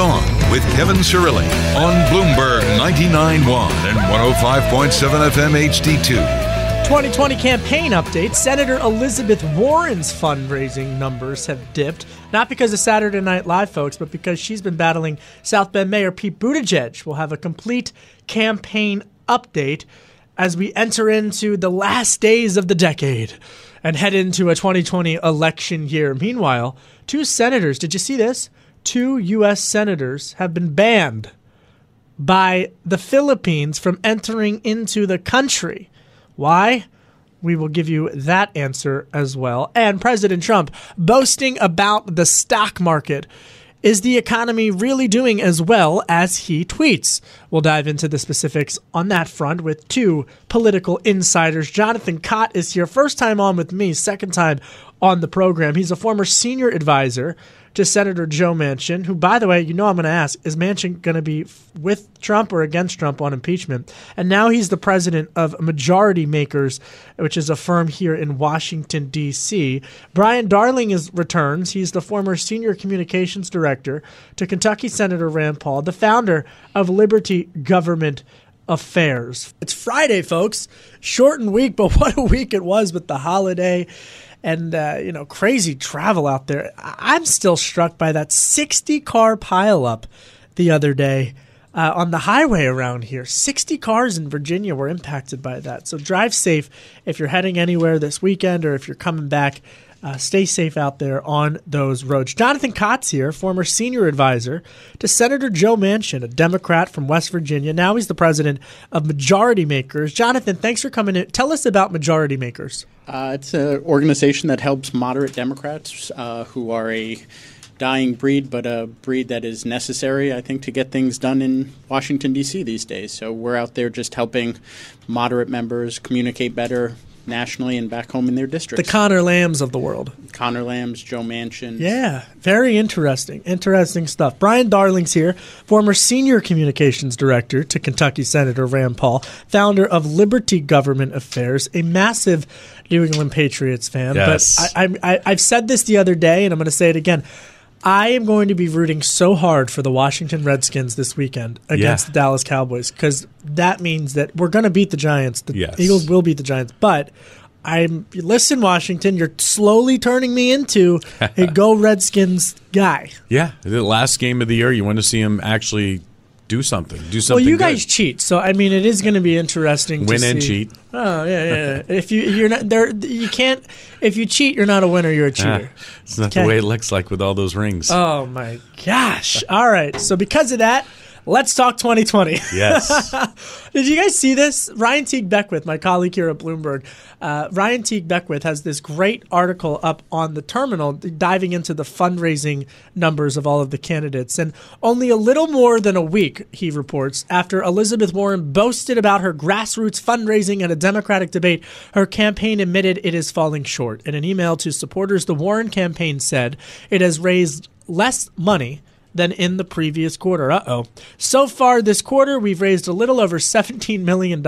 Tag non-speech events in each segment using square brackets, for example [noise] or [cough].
with Kevin Cirilli on Bloomberg 99.1 and 105.7 FM HD2. 2020 campaign update. Senator Elizabeth Warren's fundraising numbers have dipped, not because of Saturday Night Live, folks, but because she's been battling South Bend Mayor Pete Buttigieg. We'll have a complete campaign update as we enter into the last days of the decade and head into a 2020 election year. Meanwhile, two senators, did you see this? Two U.S. senators have been banned by the Philippines from entering into the country. Why? We will give you that answer as well. And President Trump boasting about the stock market. Is the economy really doing as well as he tweets? We'll dive into the specifics on that front with two political insiders. Jonathan Kott is here, first time on with me, second time on the program. He's a former senior advisor to Senator Joe Manchin, who, by the way, you know I'm going to ask, is Manchin going to be with Trump or against Trump on impeachment? And now he's the president of Majority Makers, which is a firm here in Washington, D.C. Brian Darling is returns. He's the former senior communications director to Kentucky Senator Rand Paul, the founder of Liberty Government Affairs. It's Friday, folks. Shortened week, but [laughs] what a week it was with the holiday and uh, you know crazy travel out there. I'm still struck by that 60 car pileup the other day. Uh, on the highway around here. 60 cars in Virginia were impacted by that. So drive safe if you're heading anywhere this weekend or if you're coming back. Uh, stay safe out there on those roads. Jonathan Kott's here, former senior advisor to Senator Joe Manchin, a Democrat from West Virginia. Now he's the president of Majority Makers. Jonathan, thanks for coming in. Tell us about Majority Makers. Uh, it's an organization that helps moderate Democrats uh, who are a dying breed, but a breed that is necessary, I think, to get things done in Washington, D.C. these days. So we're out there just helping moderate members communicate better, nationally and back home in their districts. The Conor Lambs of the world. Conor Lambs, Joe Manchin. Yeah, very interesting. Interesting stuff. Brian Darling's here, former senior communications director to Kentucky Senator Rand Paul, founder of Liberty Government Affairs, a massive New England Patriots fan. Yes. But I, I, I've said this the other day, and I'm going to say it again. I am going to be rooting so hard for the Washington Redskins this weekend against Yeah. the Dallas Cowboys because that means that we're going to beat the Giants. The Yes. Eagles will beat the Giants, but I'm listen, Washington. You're slowly turning me into a [laughs] go Redskins guy. Yeah, the last game of the year, you want to see him actually do something. Do something. Well, you good. guys cheat, so I mean, it is going to be interesting. to Win and see- cheat. Oh yeah, yeah. yeah. if you you're not there, you can't. If you cheat, you're not a winner. You're a Ah, cheater. it's not Okay. the way it looks like with all those rings. Oh my gosh! All right, so because of that, let's talk 2020. yes. [laughs] Did you guys see this? Ryan Teague Beckwith, my colleague here at Bloomberg, uh, Ryan Teague Beckwith has this great article up on the terminal diving into the fundraising numbers of all of the candidates. And only a little more than a week, he reports, after Elizabeth Warren boasted about her grassroots fundraising at a Democratic debate, her campaign admitted it is falling short. In an email to supporters, the Warren campaign said it has raised less money than in the previous quarter. Uh oh. So far this quarter, we've raised a little over $17 million.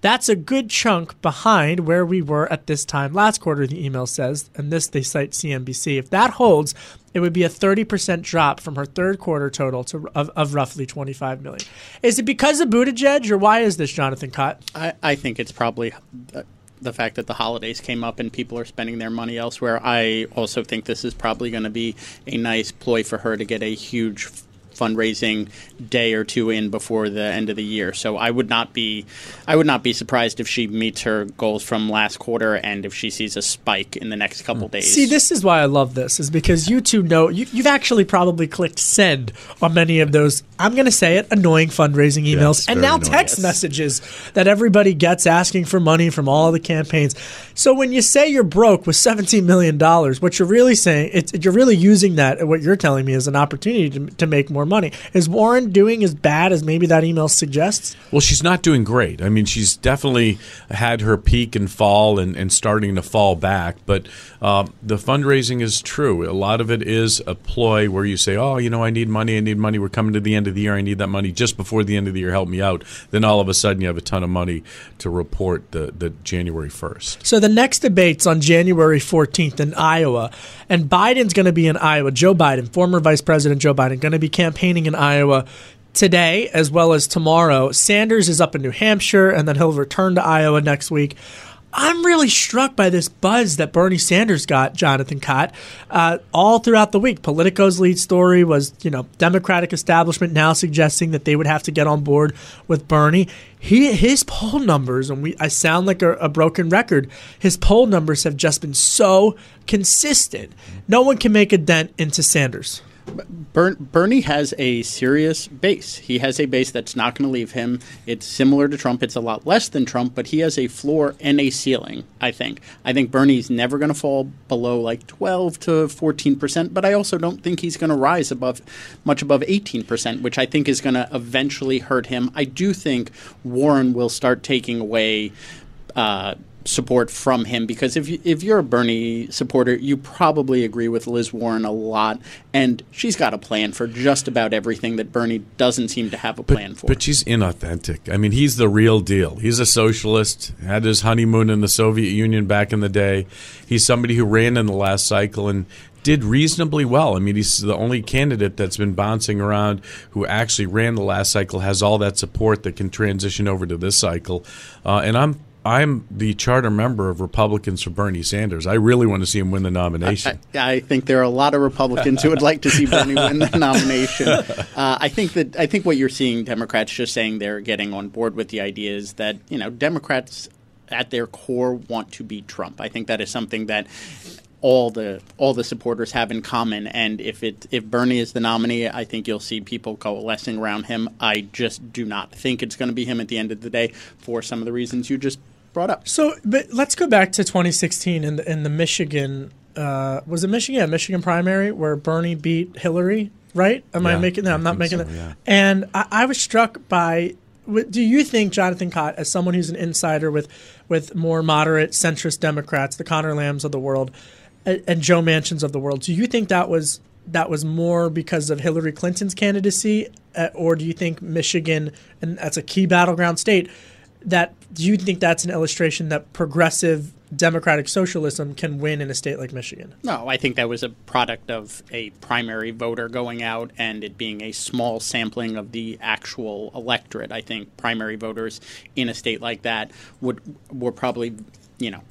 That's a good chunk behind where we were at this time last quarter, the email says. And this they cite CNBC. If that holds, it would be a 30% drop from her third quarter total to of, of roughly 25 million. Is it because of Buttigieg or why is this Jonathan Kott? I, I think it's probably uh, the fact that the holidays came up and people are spending their money elsewhere. I also think this is probably going to be a nice ploy for her to get a huge fundraising day or two in before the end of the year. So I would not be I would not be surprised if she meets her goals from last quarter and if she sees a spike in the next couple hmm. days. See, this is why I love this is because you two know you, you've actually probably clicked send on many of those. I'm going to say it, annoying fundraising emails Yes, and now annoying. text Yes. messages that everybody gets asking for money from all the campaigns. So when you say you're broke with 17 million dollars, what you're really saying it's you're really using that what you're telling me as an opportunity to, to make more money. Is Warren doing as bad as maybe that email suggests? Well, she's not doing great. I mean, she's definitely had her peak and fall and, and starting to fall back. But um, the fundraising is true. A lot of it is a ploy where you say, oh, you know, I need money. I need money. We're coming to the end of the year. I need that money just before the end of the year. Help me out. Then all of a sudden you have a ton of money to report the, the January 1st. So the next debate's on January 14th in Iowa, and Biden's going to be in Iowa. Joe Biden, former Vice President Joe Biden, going to be campaigning in Iowa today as well as tomorrow. Sanders is up in New Hampshire, and then he'll return to Iowa next week. I'm really struck by this buzz that Bernie Sanders got, Jonathan Kott, uh, all throughout the week. Politico's lead story was, you know, Democratic establishment now suggesting that they would have to get on board with Bernie. He his poll numbers, and we I sound like a, a broken record. His poll numbers have just been so consistent. No one can make a dent into Sanders. Bern, Bernie has a serious base. He has a base that's not going to leave him. It's similar to Trump. It's a lot less than Trump, but he has a floor and a ceiling, I think. I think Bernie's never going to fall below like 12 to 14%, but I also don't think he's going to rise above much above 18%, which I think is going to eventually hurt him. I do think Warren will start taking away uh, support from him because if you, if you're a Bernie supporter, you probably agree with Liz Warren a lot, and she's got a plan for just about everything that Bernie doesn't seem to have a plan for. But she's inauthentic. I mean, he's the real deal. He's a socialist, had his honeymoon in the Soviet Union back in the day. He's somebody who ran in the last cycle and did reasonably well. I mean, he's the only candidate that's been bouncing around who actually ran the last cycle, has all that support that can transition over to this cycle. Uh, and I'm I'm the charter member of Republicans for Bernie Sanders. I really want to see him win the nomination. I, I think there are a lot of Republicans who would like to see Bernie win the nomination. [laughs] Uh, I think that I think what you're seeing Democrats just saying they're getting on board with the idea is that you know Democrats at their core want to beat Trump. I think that is something that all the all the supporters have in common. And if it if Bernie is the nominee, I think you'll see people coalescing around him. I just do not think it's going to be him at the end of the day for some of the reasons you just brought up. So, but let's go back to 2016 in the, in the Michigan. Uh, was it Michigan? Yeah, Michigan primary where Bernie beat Hillary. Right? Am I making that? I'm not making so, that. yeah. And I, I was struck by. Do you think Jonathan Kott, as someone who's an insider with with more moderate centrist Democrats, the Conor Lambs of the world, and, and Joe Manchins of the world, do you think that was that was more because of Hillary Clinton's candidacy, uh, or do you think Michigan, and that's a key battleground state, that do you think that's an illustration that progressive democratic socialism can win in a state like Michigan? No, I think that was a product of a primary voter going out and it being a small sampling of the actual electorate. I think primary voters in a state like that would were probably, you know,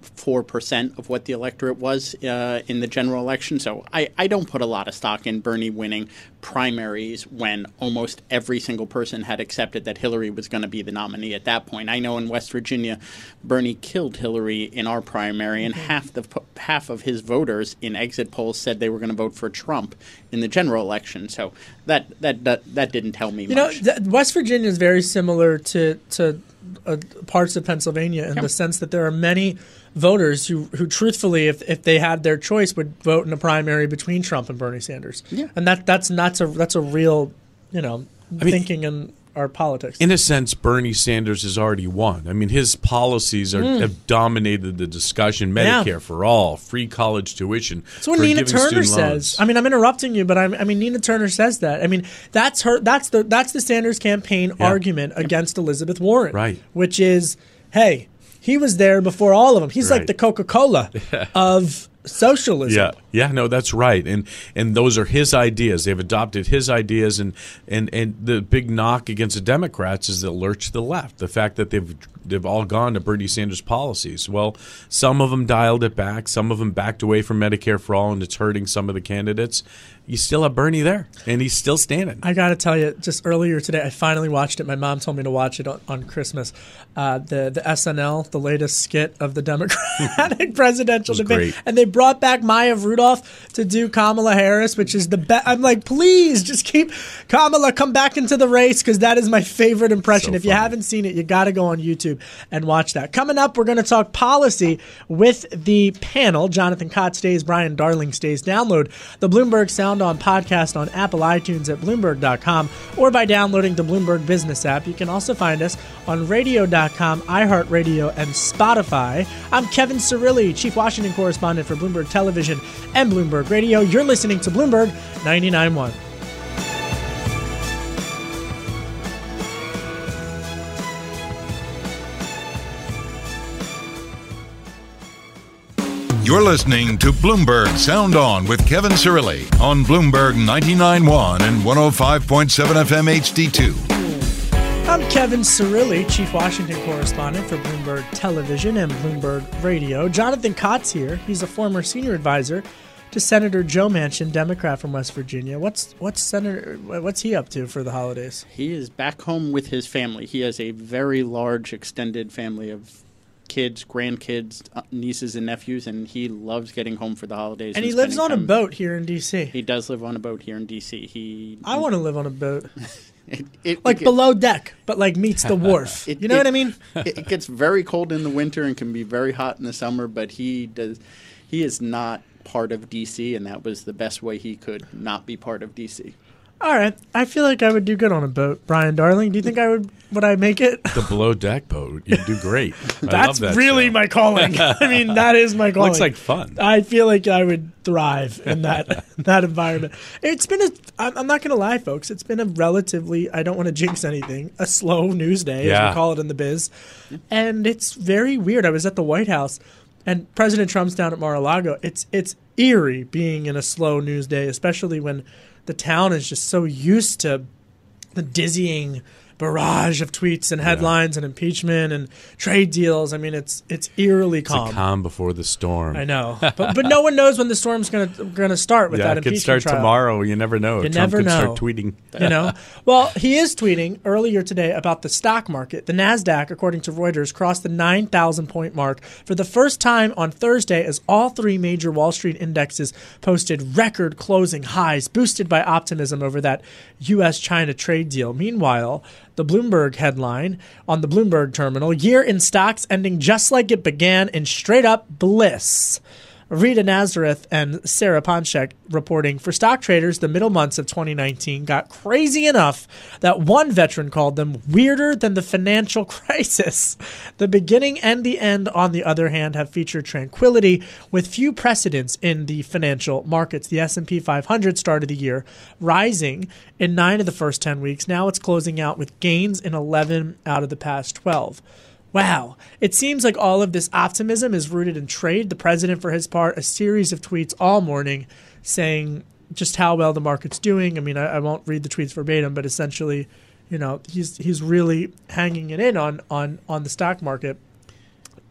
four percent of what the electorate was uh, in the general election. So I, I don't put a lot of stock in Bernie winning primaries when almost every single person had accepted that Hillary was going to be the nominee at that point. I know in West Virginia, Bernie killed Hillary in our primary, and half the half of his voters in exit polls said they were going to vote for Trump in the general election. So that that that, that didn't tell me You know, much. th- West Virginia is very similar to to uh, parts of Pennsylvania in the sense that there are many voters who, who truthfully, if, if they had their choice, would vote in a primary between Trump and Bernie Sanders. Yeah. and that that's that's a that's a real, you know, mean- thinking in our politics. In a sense, Bernie Sanders has already won. I mean, his policies are, have dominated the discussion. Mm. Yeah. Medicare for all, free college tuition. That's what Nina Turner says. I mean, I'm interrupting you, but I'm, I mean, Nina Turner says that. I mean, that's her. That's the that's the Sanders campaign Yeah. argument against Elizabeth Warren, Right. Which is, hey, he was there before all of them. He's like the Coca Cola [laughs] of socialism. Yeah, yeah, no, that's right, and and those are his ideas. They've adopted his ideas, and and and the big knock against the Democrats is the lurch to the left. The fact that they've they've all gone to Bernie Sanders policies. Well, some of them dialed it back, some of them backed away from Medicare for all, and it's hurting some of the candidates. You still have Bernie there, and he's still standing. I got to tell you, just earlier today, I finally watched it. My mom told me to watch it on, on Christmas. Uh, the the SNL, the latest skit of the [laughs] Democratic [laughs] presidential debate, great. and they brought back Maya Rudolph to do Kamala Harris, which is the best. I'm like, please, just keep Kamala come back into the race because that is my favorite impression. So if you haven't seen it, you got to go on YouTube and watch that. Coming up, we're going to talk policy with the panel. Jonathan Kott stays, Brian Darling stays. Download the Bloomberg Sound On podcast on Apple iTunes at Bloomberg.com or by downloading the Bloomberg Business app. You can also find us on radio.com, iHeartRadio, and Spotify. I'm Kevin Cirilli, Chief Washington Correspondent for Bloomberg Television and Bloomberg Radio. You're listening to Bloomberg 99.1. You're listening to Bloomberg Sound On with Kevin Cirilli on Bloomberg 99.1 and 105.7 FM HD2. I'm Kevin Cirilli, Chief Washington Correspondent for Bloomberg Television and Bloomberg Radio. Jonathan Kott's here. He's a former senior advisor to Senator Joe Manchin, Democrat from West Virginia. What's what's Senator what's he up to for the holidays? He is back home with his family. He has a very large extended family of kids, grandkids, uh, nieces, and nephews, and he loves getting home for the holidays. And he lives on spending a boat here in D.C. He does live on a boat here in D.C. He I want to live on a boat, [laughs] it, it, like it, below deck, but like meets the [laughs] wharf. You know what I mean? it, [laughs] it gets very cold in the winter and can be very hot in the summer, but he does. He is not part of DC, and that was the best way he could not be part of DC. All right, I feel like I would do good on a boat, Brian Darling. Do you think I would? Would I make it? The below deck boat, You'd do great. [laughs] That's that really show. my calling. [laughs] I mean, that is my calling. Looks like fun. I feel like I would thrive in that [laughs] that environment. It's been a. I'm I'm not going to lie, folks. It's been a relatively. I don't want to jinx anything. A slow news day, as we call it in the biz, and it's very weird. I was at the White House, and President Trump's down at Mar-a-Lago. It's it's eerie being in a slow news day, especially when the town is just so used to the dizzying barrage of tweets and headlines and impeachment and trade deals. I mean, it's it's eerily It's calm. calm before the storm. I know, [laughs] but but no one knows when the storm's gonna gonna start with yeah, that it could start trial. tomorrow. You never know. You Trump never could know. start tweeting. You know, [laughs] well, he is tweeting earlier today about the stock market. The Nasdaq, according to Reuters, crossed the nine thousand point mark for the first time on Thursday, as all three major Wall Street indexes posted record closing highs, boosted by optimism over that U.S.-China trade deal. Meanwhile, the Bloomberg headline on the Bloomberg terminal: "Year in stocks ending just like it began in straight up bliss." Rita Nazareth and Sarah Ponczek reporting for stock traders, the middle months of 2019 got crazy enough that one veteran called them weirder than the financial [laughs] crisis. The beginning and the end, on the other hand, have featured tranquility with few precedents in the financial markets. The S&P 500 started the year rising in 9 of the first 10 weeks. Now it's closing out with gains in 11 out of the past 12. Wow. It seems like all of this optimism is rooted in trade. The president, for his part, a series of tweets all morning saying just how well the market's doing. I mean, I, I won't read the tweets verbatim, but essentially, you know, he's he's really hanging it in on on on the stock market.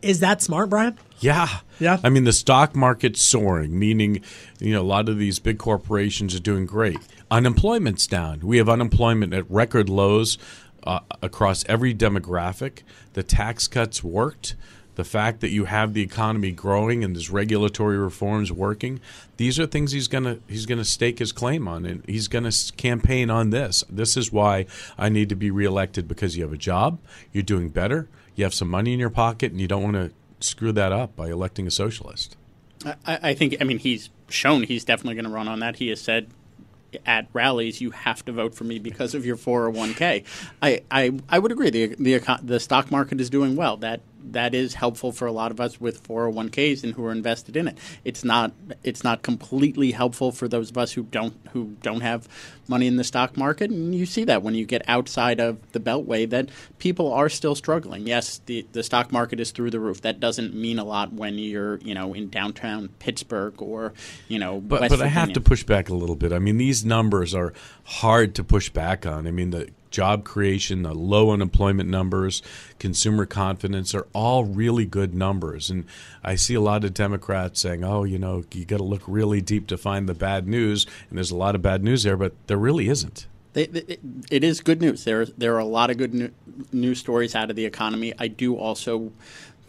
Is that smart, Brian? Yeah. Yeah. I mean, the stock market's soaring, meaning, you know, a lot of these big corporations are doing great. Unemployment's down. We have unemployment at record lows uh, across every demographic. The tax cuts worked. The fact that you have the economy growing and there's regulatory reforms working, these are things he's gonna he's gonna stake his claim on, and he's gonna campaign on this. This is why I need to be reelected because you have a job, you're doing better, you have some money in your pocket, and you don't want to screw that up by electing a socialist. I, I think. I mean, he's shown he's definitely going to run on that. He has said at rallies, you have to vote for me because of your 401k. I, I, I would agree. The, the, the stock market is doing well. That that is helpful for a lot of us with 401ks and who are invested in it. It's not it's not completely helpful for those of us who don't who don't have money in the stock market, and you see that when you get outside of the beltway that people are still struggling. Yes, the the stock market is through the roof. That doesn't mean a lot when you're you know in downtown Pittsburgh or you know. But West but I have to push back a little bit. I mean, these numbers are hard to push back on. I mean, the job creation, the low unemployment numbers, consumer confidence are all really good numbers. And I see a lot of Democrats saying, "Oh, you know, you got to look really deep to find the bad news." And there's a lot of bad news there, but there really isn't. It is good news. There, there are a lot of good news stories out of the economy. I do also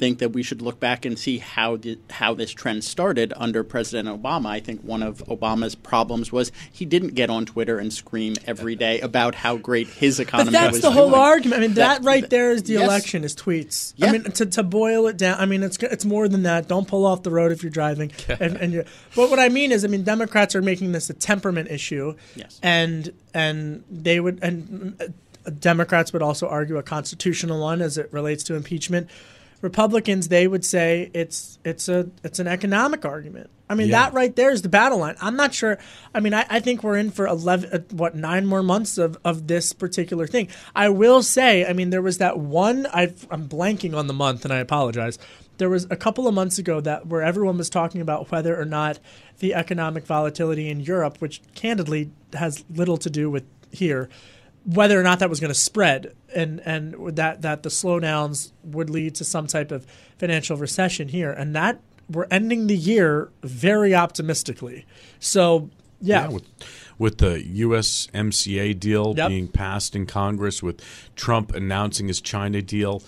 think that we should look back and see how the, how this trend started under President Obama. I think one of Obama's problems was he didn't get on Twitter and scream every day about how great his economy But that's was the whole doing. argument. I mean, that, That- right there is the yes. election, is tweets. Yeah. I mean, to, to boil it down, I mean, it's it's more than that. Don't pull off the road if you're driving. and, and you're, but what I mean is, I mean, Democrats are making this a temperament issue. Yes. And and they would and uh, Democrats would also argue a constitutional one as it relates to impeachment. Republicans, they would say it's it's a it's an economic argument. I mean, Yeah. that right there is the battle line. I'm not sure. I mean, I, I think we're in for eleven, uh, what nine more months of, of this particular thing. I will say, I mean, there was that one. i I'm blanking on the month, and I apologize. There was a couple of months ago that where everyone was talking about whether or not the economic volatility in Europe, which candidly has little to do with here, whether or not that was going to spread and and that that the slowdowns would lead to some type of financial recession here and that we're ending the year very optimistically so yeah, with, with the USMCA deal Yep. being passed in Congress, with Trump announcing his China deal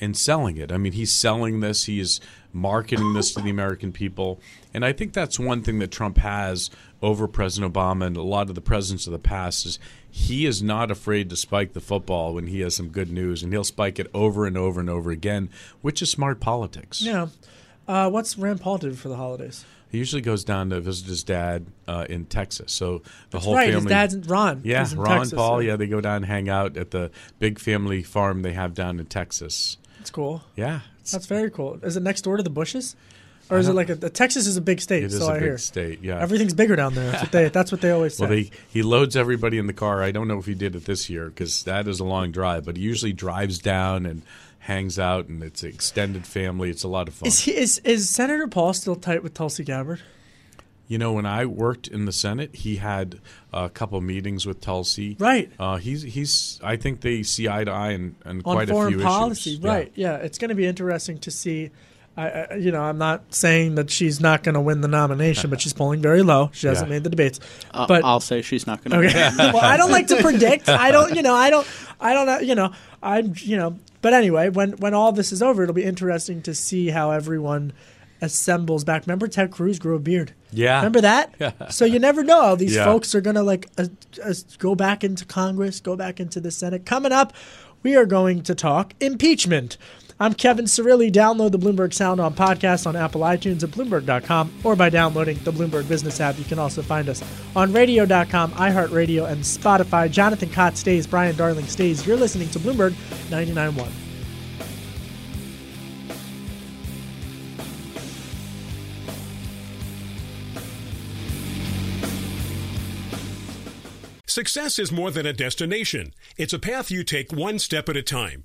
and selling it. I mean, he's selling this, he is marketing this to the American people. And I think that's one thing that Trump has over President Obama and a lot of the presidents of the past is he is not afraid to spike the football when he has some good news and he'll spike it over and over and over again, which is smart politics. yeah uh, what's rand paul do for the holidays He usually goes down to visit his dad uh, in Texas. So the whole right family. his dad's ron Yeah, in Ron Texas, Paul. Yeah, they go down and hang out at the big family farm they have down in Texas. That's cool Yeah, that's very cool is it next door to the bushes or is it like a, Texas is a big state it is so a I big hear state. Yeah. everything's bigger down there that's what they that's what they always [laughs] say well, they, he loads everybody in the car. I don't know if he did it this year because that is a long drive, but he usually drives down and hangs out, and it's extended family. It's a lot of fun. is, he, is is Senator Paul still tight with Tulsi Gabbard? You know, when I worked in the Senate, he had a couple meetings with Tulsi. Right. Uh, he's he's. I think they see eye to eye and, and on quite a few policy, issues. Yeah. right? Yeah, it's going to be interesting to see. I, I, you know, I'm not saying that she's not going to win the nomination, but she's polling very low. She hasn't Yeah. made the debates. Uh, but I'll say she's not going to. okay, [laughs] well, I don't like to predict. I don't, you know, I don't, I don't know, you know, I'm, you know. But anyway, when when all this is over, it'll be interesting to see how everyone assembles back. Remember, Ted Cruz grew a beard. Yeah. Remember that? so you never know how these Yeah. folks are going to like uh, uh, go back into Congress, go back into the Senate. Coming up, we are going to talk impeachment. I'm Kevin Cirilli. Download the Bloomberg Sound on podcast on Apple iTunes at Bloomberg.com or by downloading the Bloomberg Business app. You can also find us on radio.com, iHeartRadio, and Spotify. Jonathan Kott stays, Brian Darling stays. You're listening to Bloomberg 99.1. Success is more than a destination. It's a path you take one step at a time.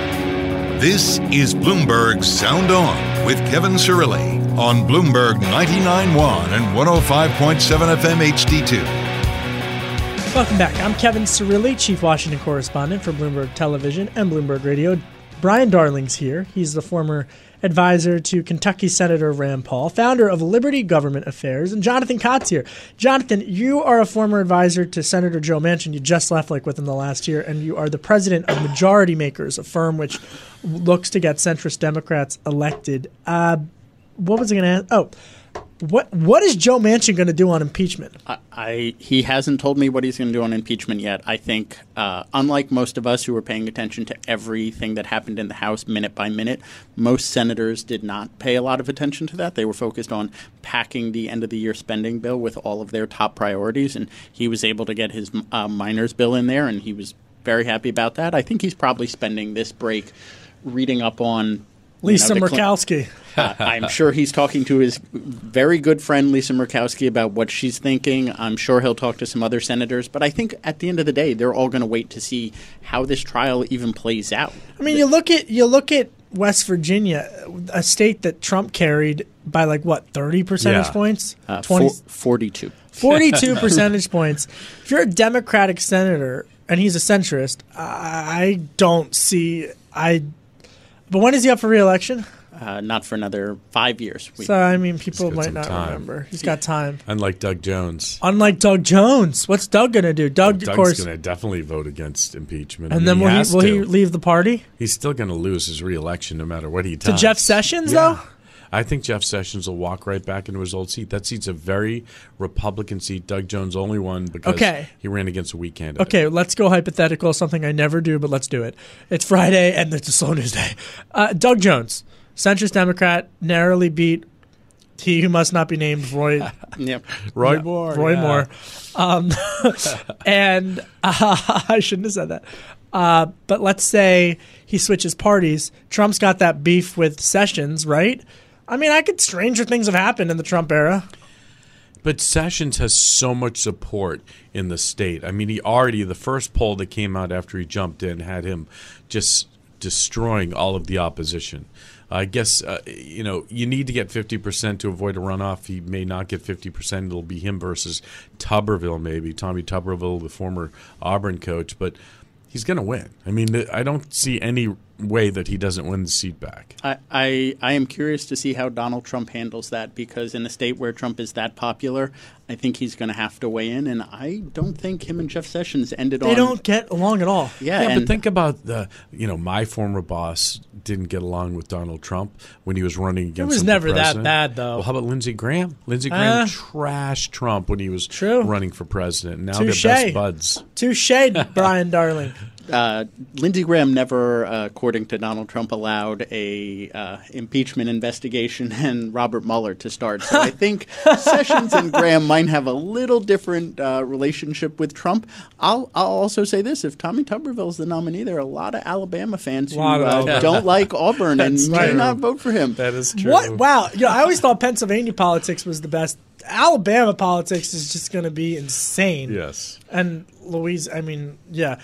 This is Bloomberg Sound On with Kevin Cirilli. on Bloomberg 99.1 and 105.7 FM HD2. Welcome back. I'm Kevin Cirilli, Chief Washington Correspondent for Bloomberg Television and Bloomberg Radio. Brian Darling's here. He's the former advisor to Kentucky Senator Rand Paul, founder of Liberty Government Affairs, and Jonathan Kott's here. Jonathan, you are a former advisor to Senator Joe Manchin. You just left like within the last year, and you are the president of Majority Makers, a firm which looks to get centrist Democrats elected. Uh, what was I going to ask? Oh, what what is Joe Manchin going to do on impeachment? I, I, he hasn't told me what he's going to do on impeachment yet. I think, uh, unlike most of us who were paying attention to everything that happened in the House minute by minute, most senators did not pay a lot of attention to that. They were focused on packing the end of the year spending bill with all of their top priorities, and he was able to get his uh, miners bill in there, and he was very happy about that. I think he's probably spending this break reading up on Lisa you know, Murkowski. Uh, I'm sure he's talking to his very good friend Lisa Murkowski about what she's thinking. I'm sure he'll talk to some other senators, but I think at the end of the day, they're all going to wait to see how this trial even plays out. I mean, you look at you look at West Virginia, a state that Trump carried by like what 30 percentage Yeah. points, Uh, 20 for- 42. 42 [laughs] percentage points. If you're a Democratic senator and he's a centrist, I don't see I. But when is he up for reelection? Uh, not for another five years. We- So I mean, people might not time. remember. He's got time. Unlike Doug Jones. Unlike Doug Jones, what's Doug going to do? Doug, Doug's of course, going to definitely vote against impeachment. I and mean, then will he will he leave the party He's still going to lose his reelection no matter what he does. to. Jeff Sessions Yeah. though? I think Jeff Sessions will walk right back into his old seat. That seat's a very Republican seat. Doug Jones only won because Okay. he ran against a weak candidate. Okay, let's go hypothetical. Something I never do, but let's do it. It's Friday and it's a slow news day. Uh, Doug Jones, centrist Democrat, narrowly beat he who must not be named, Roy [laughs] Yep. Roy Yeah, Moore. Roy yeah. Moore. Um, [laughs] and uh, [laughs] I shouldn't have said that. Uh, but let's say he switches parties. Trump's got that beef with Sessions, right? I mean, I could stranger things have happened in the Trump era. But Sessions has so much support in the state. I mean, he already, the first poll that came out after he jumped in had him just destroying all of the opposition. I guess, uh, you know, you need to get 50% to avoid a runoff. He may not get 50%. It'll be him versus Tuberville, maybe. Tommy Tuberville, the former Auburn coach. But he's going to win. I mean, I don't see any way that he doesn't win the seat back. I, I I am curious to see how Donald Trump handles that because in a state where Trump is that popular, I think he's going to have to weigh in, and I don't think him and Jeff Sessions ended They on. don't get along at all. Yeah, Yeah, and but think about the, you know, my former boss didn't get along with Donald Trump when he was running against. It was him for never that bad, though. Well, how about Lindsey Graham? Lindsey Graham Uh, trashed Trump when he was True. running for president. Now Touche. they're best buds. Touche, Brian Darling. Uh, Lindsey Graham never, uh, according to Donald Trump, allowed a uh, impeachment investigation [laughs] and Robert Mueller to start. So I think [laughs] Sessions and Graham might have a little different uh, relationship with Trump. I'll I'll also say this: if Tommy Tuberville's the nominee, there are a lot of Alabama fans who uh, don't like Auburn and That's may true. not vote for him. That is true. What? Wow. You know, I always thought Pennsylvania politics was the best. Alabama politics is just going to be insane. Yes. And Louise, I mean, yeah.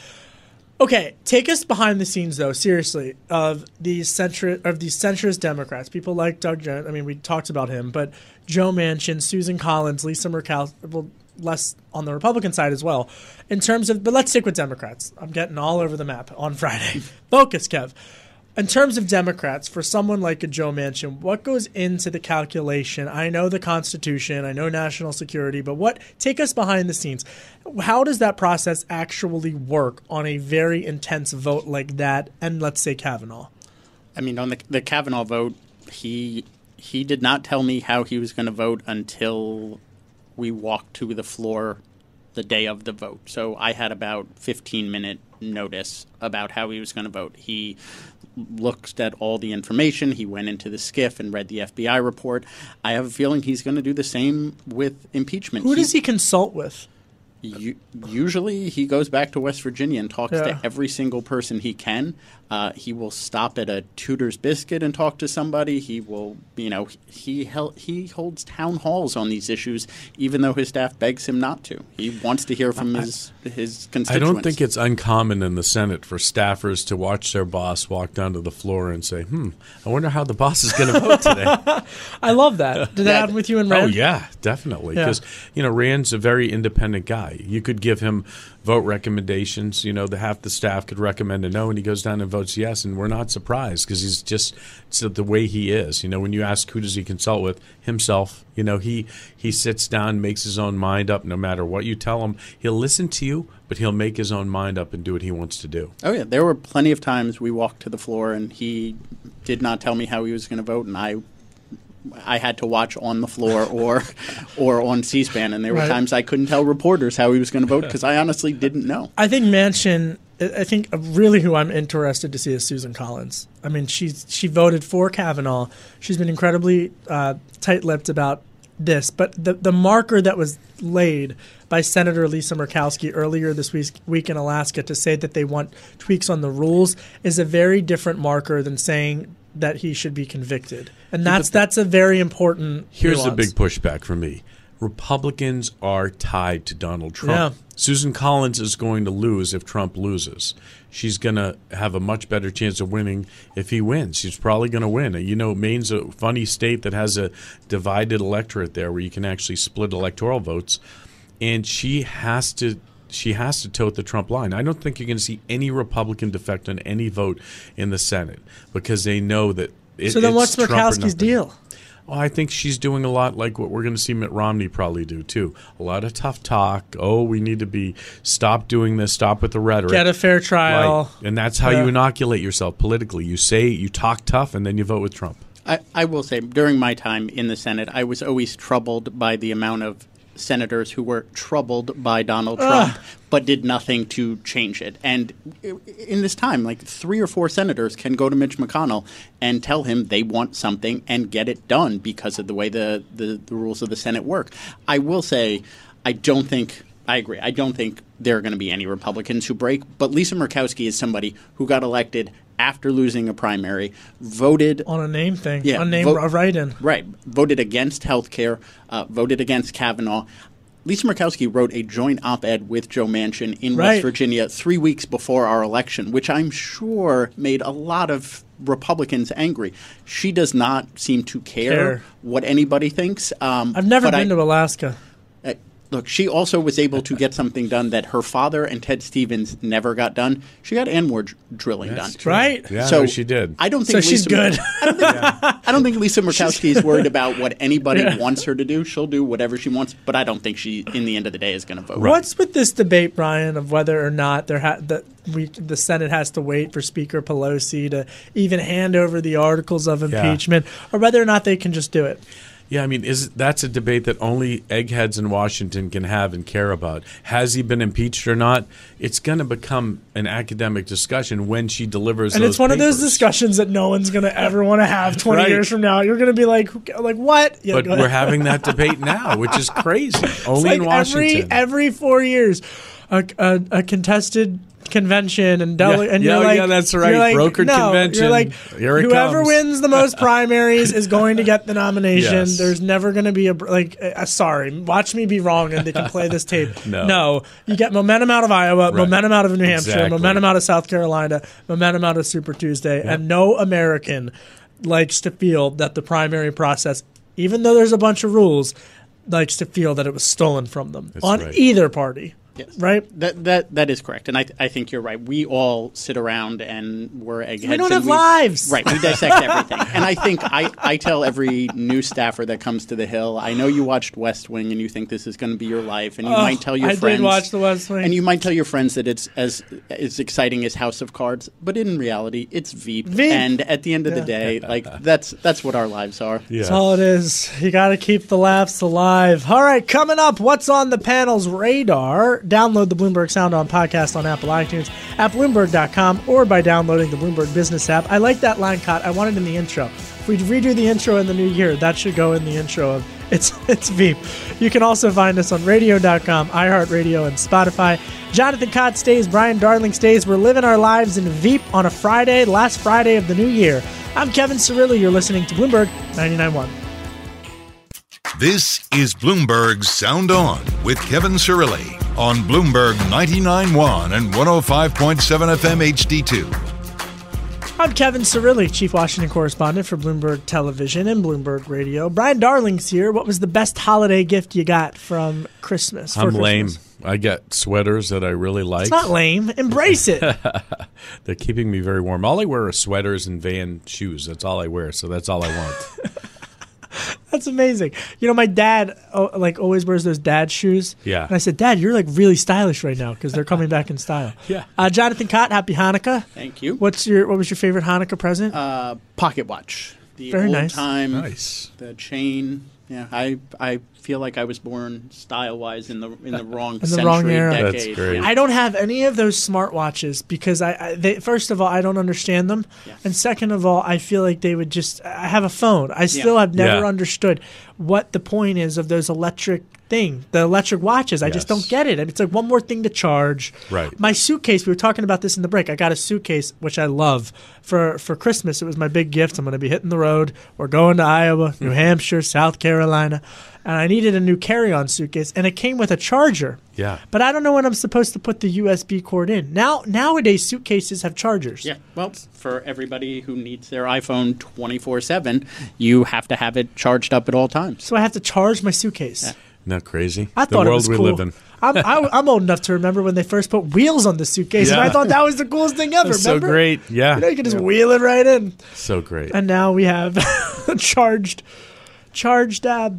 Okay, take us behind the scenes though, seriously, of these centri- of these centrist Democrats. People like Doug Jones. I mean, we talked about him, but Joe Manchin, Susan Collins, Lisa Murkowski, well, less on the Republican side as well. In terms of, but let's stick with Democrats. I'm getting all over the map on [laughs] Friday. Focus, Kev. In terms of Democrats, for someone like a Joe Manchin, what goes into the calculation? I know the Constitution, I know national security, but what take us behind the scenes? How does that process actually work on a very intense vote like that? And let's say Kavanaugh. I mean, on the, the Kavanaugh vote, he he did not tell me how he was going to vote until we walked to the floor the day of the vote. So I had about 15 minute notice about how he was going to vote. He looked at all the information. He went into the SCIF and read the FBI report. I have a feeling he's going to do the same with impeachment. Who does he consult with? U- usually, he goes back to West Virginia and talks Yeah. to every single person he can. Uh, he will stop at a Tudor's Biscuit and talk to somebody. He will, you know, he hel- he holds town halls on these issues, even though his staff begs him not to. He wants to hear from his his constituents. I don't think it's uncommon in the Senate for staffers to watch their boss walk down to the floor and say, "Hmm, I wonder how the boss is going to vote today." [laughs] I love that. Did that happen with you and Rand? Oh yeah, definitely. Yeah. Because you know Rand's a very independent guy. You could give him vote recommendations. You know, the half the staff could recommend a no, and he goes down and votes yes, and we're not surprised because he's just the way he is. You know, when you ask who does he consult with, himself. You know, he he sits down, makes his own mind up. No matter what you tell him, he'll listen to you, but he'll make his own mind up and do what he wants to do. Oh yeah, there were plenty of times we walked to the floor and he did not tell me how he was going to vote, and I. I had to watch on the floor or, or on C-SPAN, and there were Right. times I couldn't tell reporters how he was going to vote because I honestly didn't know. I think Manchin. I think really who I'm interested to see is Susan Collins. I mean, she's she voted for Kavanaugh. She's been incredibly uh, tight-lipped about this, but the the marker that was laid by Senator Lisa Murkowski earlier this week, week in Alaska to say that they want tweaks on the rules is a very different marker than saying that he should be convicted, and that's that's a very important. Here's the nuance. big pushback for me. Republicans are tied to Donald Trump. Yeah. Susan Collins is going to lose if Trump loses. She's going to have a much better chance of winning if he wins. She's probably going to win. You know, Maine's a funny state that has a divided electorate there where you can actually split electoral votes. And she has to she has to tote the Trump line. I don't think you're going to see any Republican defect on any vote in the Senate because they know that it, So then, it's what's Trump Murkowski's deal? Well, I think she's doing a lot like what we're going to see Mitt Romney probably do too. A lot of tough talk. Oh, we need to be stop doing this. Stop with the rhetoric. Get a fair trial. Right. And that's how Yeah. you inoculate yourself politically. You say you talk tough, and then you vote with Trump. I, I will say, during my time in the Senate, I was always troubled by the amount of senators who were troubled by Donald Trump, but did nothing to change it. And in this time, like three or four senators can go to Mitch McConnell and tell him they want something and get it done because of the way the, the, the rules of the Senate work. I will say, I don't think. I agree. I don't think there are going to be any Republicans who break, but Lisa Murkowski is somebody who got elected after losing a primary, voted on a name thing, Yeah, a name vote- write-in. Right. Voted against health care, uh, voted against Kavanaugh. Lisa Murkowski wrote a joint op ed with Joe Manchin in Right. West Virginia three weeks before our election, which I'm sure made a lot of Republicans angry. She does not seem to care, Care. what anybody thinks. Um, I've never been I- to Alaska. Look, she also was able to get something done that her father and Ted Stevens never got done. She got ANWR dr- drilling done. Right? Yeah, so no, she did. I don't So think she's Lisa, good. I don't think, [laughs] I don't think Lisa Murkowski is worried [laughs] about what anybody Yeah. wants her to do. She'll do whatever she wants, but I don't think she, in the end of the day, is going to vote. What's with this debate, Brian, of whether or not there ha- that we the Senate has to wait for Speaker Pelosi to even hand over the articles of Yeah. impeachment, or whether or not they can just do it? Yeah, I mean, is that's a debate that only eggheads in Washington can have and care about. Has he been impeached or not? It's going to become an academic discussion when she delivers. And it's one of those discussions that no one's going to ever want to have [laughs] 20 Right. years from now. You're going to be like, like what? Yeah, But we're having that debate now, which is [laughs] crazy. Only It's in Washington. Every, every four years, a, a, a contested convention and dele- Yeah. and Yeah, you're like, yeah, that's right. like, Brokered no, convention. You're like, whoever comes. wins the most [laughs] primaries is going to get the nomination. Yes. There's never going to be a like. Uh, sorry, watch me be wrong, and they can play this tape. [laughs] No. you get momentum out of Iowa, momentum out of New Hampshire, Exactly. momentum out of South Carolina, momentum out of Super Tuesday, and no American likes to feel that the primary process, even though there's a bunch of rules, likes to feel that it was stolen from them That's on right. either party. Yes. Right? That that that is correct, and I I think you're right. We all sit around and we're eggheads. We don't and have lives. right? We dissect everything, and I think I I tell every new staffer that comes to the Hill. I know you watched West Wing, and you think this is going to be your life, and you Oh, might tell your I did friends. watch the West Wing. and you might tell your friends that it's as as exciting as House of Cards, but in reality, it's Veep. Veep. And at the end of the day, like that's that's what our lives are. That's all it is. You got to keep the laughs alive. All right, coming up, what's on the panel's radar? Download the Bloomberg Sound On podcast on Apple iTunes, at Bloomberg.com, or by downloading the Bloomberg Business app. I like that line cut. I want it in the intro. If we redo the intro in the new year, that should go in the intro of [laughs] It's it's Veep. You can also find us on radio.com, iHeartRadio, and Spotify. Jonathan Kott stays, Brian Darling stays. We're living our lives in Veep on a Friday, last Friday of the new year. I'm Kevin Cirilli. You're listening to Bloomberg 99.1. This is Bloomberg's Sound On with Kevin Cirilli on Bloomberg 99.1 and 105.7 FM HD2. I'm Kevin Cirilli, Chief Washington Correspondent for Bloomberg Television and Bloomberg Radio. Brian Darling's here. What was the best holiday gift you got from Christmas? I'm Christmas? lame. I get sweaters that I really like. It's not lame. Embrace it. [laughs] They're keeping me very warm. All I wear are sweaters and van shoes. That's all I wear. So that's all I want. [laughs] That's amazing. You know, my dad oh, like always wears those dad shoes. Yeah. And I said, Dad, you're like really stylish right now because they're coming back in style. [laughs] Yeah. Uh, Jonathan Kott, happy Hanukkah. Thank you. What's your What was your favorite Hanukkah present? Uh, pocket watch. The Very old nice. time. Nice. The chain. Yeah, I I feel like I was born style wise in the in the uh, wrong In the century wrong era. decade. That's great. I don't have any of those smartwatches because I, I they, first of all I don't understand them, and second of all I feel like they would just. I have a phone. I still Yeah. have never Yeah. understood what the point is of those electric thing, the electric watches. I just don't get it. It's like one more thing to charge. Right. My suitcase. We were talking about this in the break. I got a suitcase which I love for for Christmas. It was my big gift. I'm going to be hitting the road. We're going to Iowa, New hmm. Hampshire, South Carolina, and I needed a new carry-on suitcase, and it came with a charger. Yeah. But I don't know when I'm supposed to put the USB cord in. Now nowadays suitcases have chargers. Yeah, well, for everybody who needs their iPhone 24 7, you have to have it charged up at all times. So I have to charge my suitcase. Yeah. Not crazy. I the thought world it was we live in. I'm, I, I'm old enough to remember when they first put wheels on the suitcase, and I thought that was the coolest thing ever. That's so remember? great. Yeah. You know, you can just wheel it right in. So great. And now we have [laughs] charged, charged, uh,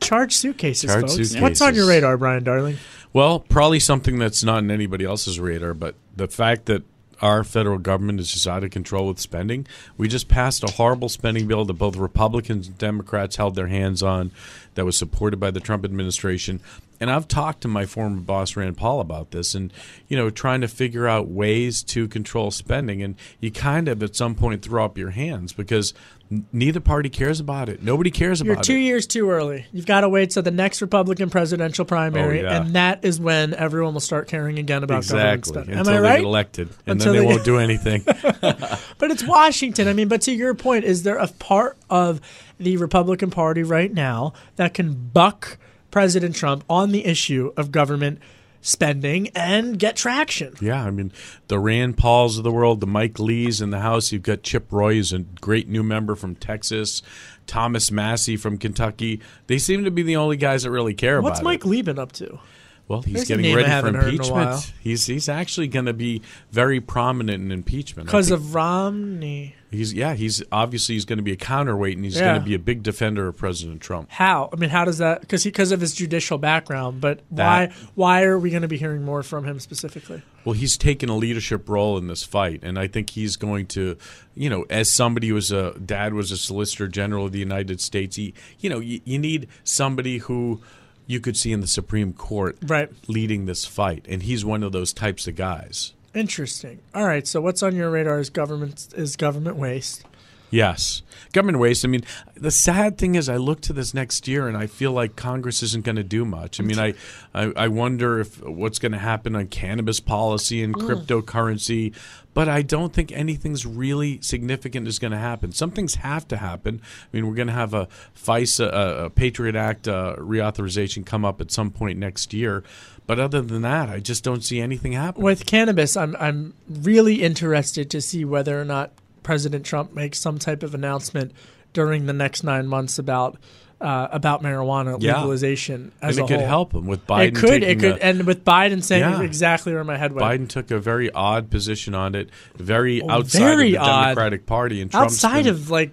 charged suitcases, Charged folks. What's on your radar, Brian Darling? Well, probably something that's not in anybody else's radar, but the fact that our federal government is just out of control with spending. We just passed a horrible spending bill that both Republicans and Democrats held their hands on that was supported by the Trump administration. And I've talked to my former boss Rand Paul about this and you know trying to figure out ways to control spending and you kind of at some point throw up your hands because neither party cares about it. Nobody cares about it. You're two years too early. You've got to wait till the next Republican presidential primary, Oh, yeah. and that is when everyone will start caring again about government Exactly. spending. Am Until I they right? get elected. And Until then they, they won't do anything. [laughs] But it's Washington. I mean, but to your point, is there a part of the Republican Party right now that can buck President Trump on the issue of government spending and get traction? Yeah, I mean the Rand Pauls of the world, the Mike Lees in the House. You've got Chip Roy, who's a great new member from Texas. Thomas Massie from Kentucky. They seem to be the only guys that really care What's about What's Mike it. Lee been up to? Well, he's There's getting ready for haven't heard in a while. impeachment. He's he's actually going to be very prominent in impeachment Because of Romney. He's yeah he's obviously he's going to be a counterweight and he's Yeah. going to be a big defender of President Trump. How? I mean, how does that? Because because of his judicial background. But why? Why are we going to be hearing more from him specifically? Well, he's taken a leadership role in this fight, and I think he's going to, you know, as somebody who was a dad was a Solicitor General of the United States. He, you know, you, you need somebody who you could see in the Supreme Court Right. leading this fight, and he's one of those types of guys. Interesting. All right. So what's on your radar is government is government waste. Yes, government waste. I mean, the sad thing is, I look to this next year and I feel like Congress isn't going to do much. I mean, I, I, I wonder if what's going to happen on cannabis policy and Mm. cryptocurrency, but I don't think anything's really significant is going to happen. Some things have to happen. I mean, we're going to have a FISA, a, a Patriot Act uh, reauthorization come up at some point next year. But other than that, I just don't see anything happening. With cannabis, I'm I'm really interested to see whether or not President Trump makes some type of announcement during the next nine months about uh, about marijuana Yeah. legalization as and it a could whole. help him with Biden. it could, it could, the- and with Biden saying Yeah. exactly where my head went. Biden took a very odd position on it, very Oh, outside very of the odd. Democratic Party, and Trump's outside been- of like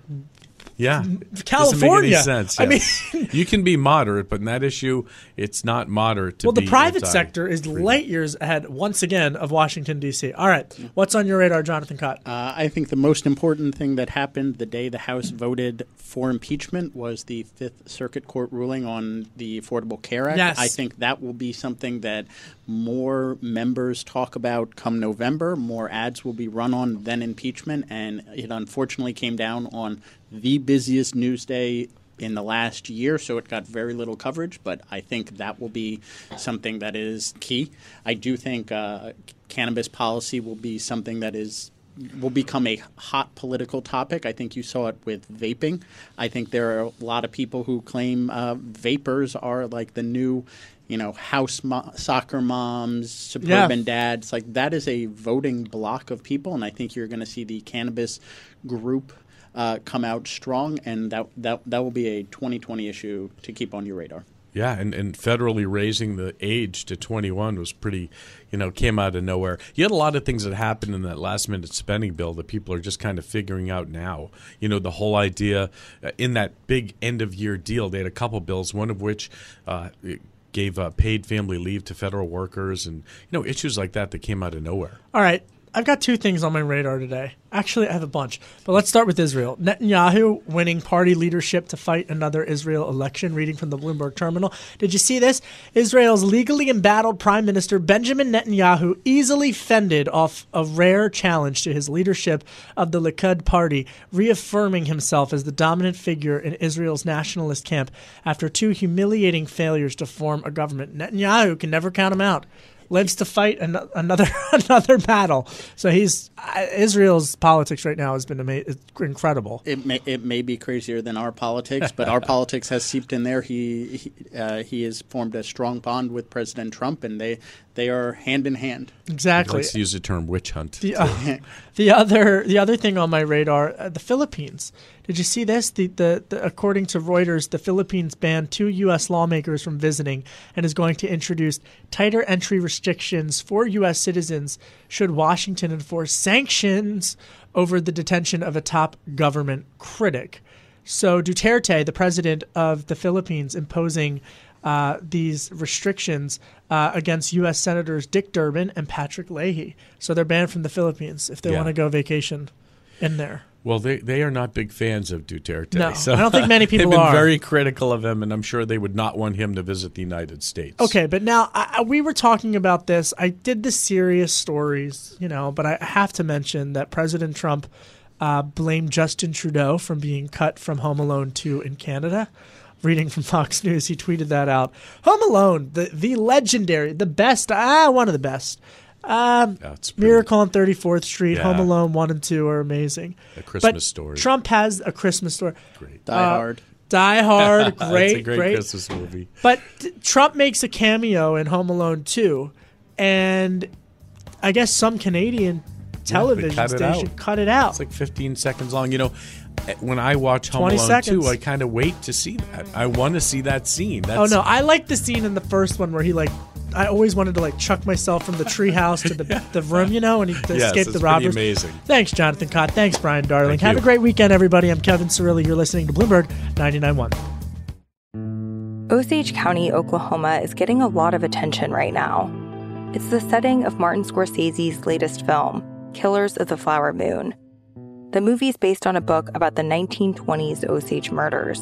yeah California. Doesn't make any sense. I mean, you can be moderate, but in that issue, it's not moderate to well, the private anti- sector is light years ahead once again of Washington D.C. All right, what's on your radar, Jonathan Kott? Uh, I think the most important thing that happened the day the House voted for impeachment was the Fifth Circuit Court ruling on the Affordable Care Act. Yes. I think that will be something that more members talk about come November. More ads will be run on than impeachment, and it unfortunately came down on the busiest news day in the last year, so it got very little coverage. But I think that will be something that is key. I do think uh, cannabis policy will be something that is will become a hot political topic. I think you saw it with vaping. I think there are a lot of people who claim uh, vapers are like the new, you know, house mo- soccer moms, suburban Yeah. dads. Like that is a voting block of people, and I think you're going to see the cannabis group. Uh, come out strong, and that, that that will be a 2020 issue to keep on your radar. Yeah, and, and federally raising the age to 21 was pretty, you know, came out of nowhere. You had a lot of things that happened in that last minute spending bill that people are just kind of figuring out now. You know, the whole idea uh, in that big end of year deal, they had a couple bills, one of which uh, gave uh, paid family leave to federal workers and, you know, issues like that that came out of nowhere. All right. I've got two things on my radar today. Actually, I have a bunch. But let's start with Israel. Netanyahu winning party leadership to fight another Israel election, reading from the Bloomberg terminal. Did you see this? Israel's legally embattled Prime Minister Benjamin Netanyahu easily fended off a rare challenge to his leadership of the Likud party, reaffirming himself as the dominant figure in Israel's nationalist camp after two humiliating failures to form a government. Netanyahu can never count him out lives to fight an- another [laughs] another battle. So he's uh, Israel's politics right now has been ama- it's incredible. It may it may be crazier than our politics, but our [laughs] politics has seeped in there. He he, uh, he has formed a strong bond with President Trump, and they they are hand in hand. Exactly. Let's use the term witch hunt. The, uh, [laughs] the other the other thing on my radar, uh, the Philippines. Did you see this? The, the, the according to Reuters, the Philippines banned two U.S. lawmakers from visiting and is going to introduce tighter entry restrictions for U.S. citizens should Washington enforce sanctions over the detention of a top government critic. So Duterte, the president of the Philippines, imposing uh, these restrictions uh, against U.S. Senators Dick Durbin and Patrick Leahy. So they're banned from the Philippines if they Yeah. want to go vacation in there. Well, they they are not big fans of Duterte. No, so I don't think many [laughs] people They've been are. very critical of him, and I'm sure they would not want him to visit the United States. Okay, but now I, we were talking about this. I did the serious stories, you know, but I have to mention that President Trump uh, blamed Justin Trudeau from being cut from Home Alone 2 in Canada. Reading from [laughs] Fox News, he tweeted that out. Home Alone, the the legendary, the best, ah, one of the best. Um, Miracle on 34th Street, Yeah. Home Alone 1 and 2 are amazing. A Christmas But Story. Trump has a Christmas story. Great. Die Hard. Die Hard, [laughs] That's great, a great, Christmas movie. but t- Trump makes a cameo in Home Alone 2, and I guess some Canadian television cut station out. cut it out. It's like 15 seconds long. You know, eh, when I watch Home Alone seconds. 2, I kind of wait to see that. I want to see that scene. That's, oh no, I like the scene in the first one where he like. I always wanted to like chuck myself from the treehouse to the, [laughs] the room, you know, and to Yes, escape the robbers. amazing. Thanks, Jonathan Kott. Thanks, Brian Darling. Thank Have you. a great weekend, everybody. I'm Kevin Cirilli. You're listening to Bloomberg 99.1. Osage County, Oklahoma is getting a lot of attention right now. It's the setting of Martin Scorsese's latest film, Killers of the Flower Moon. The movie is based on a book about the 1920s Osage murders,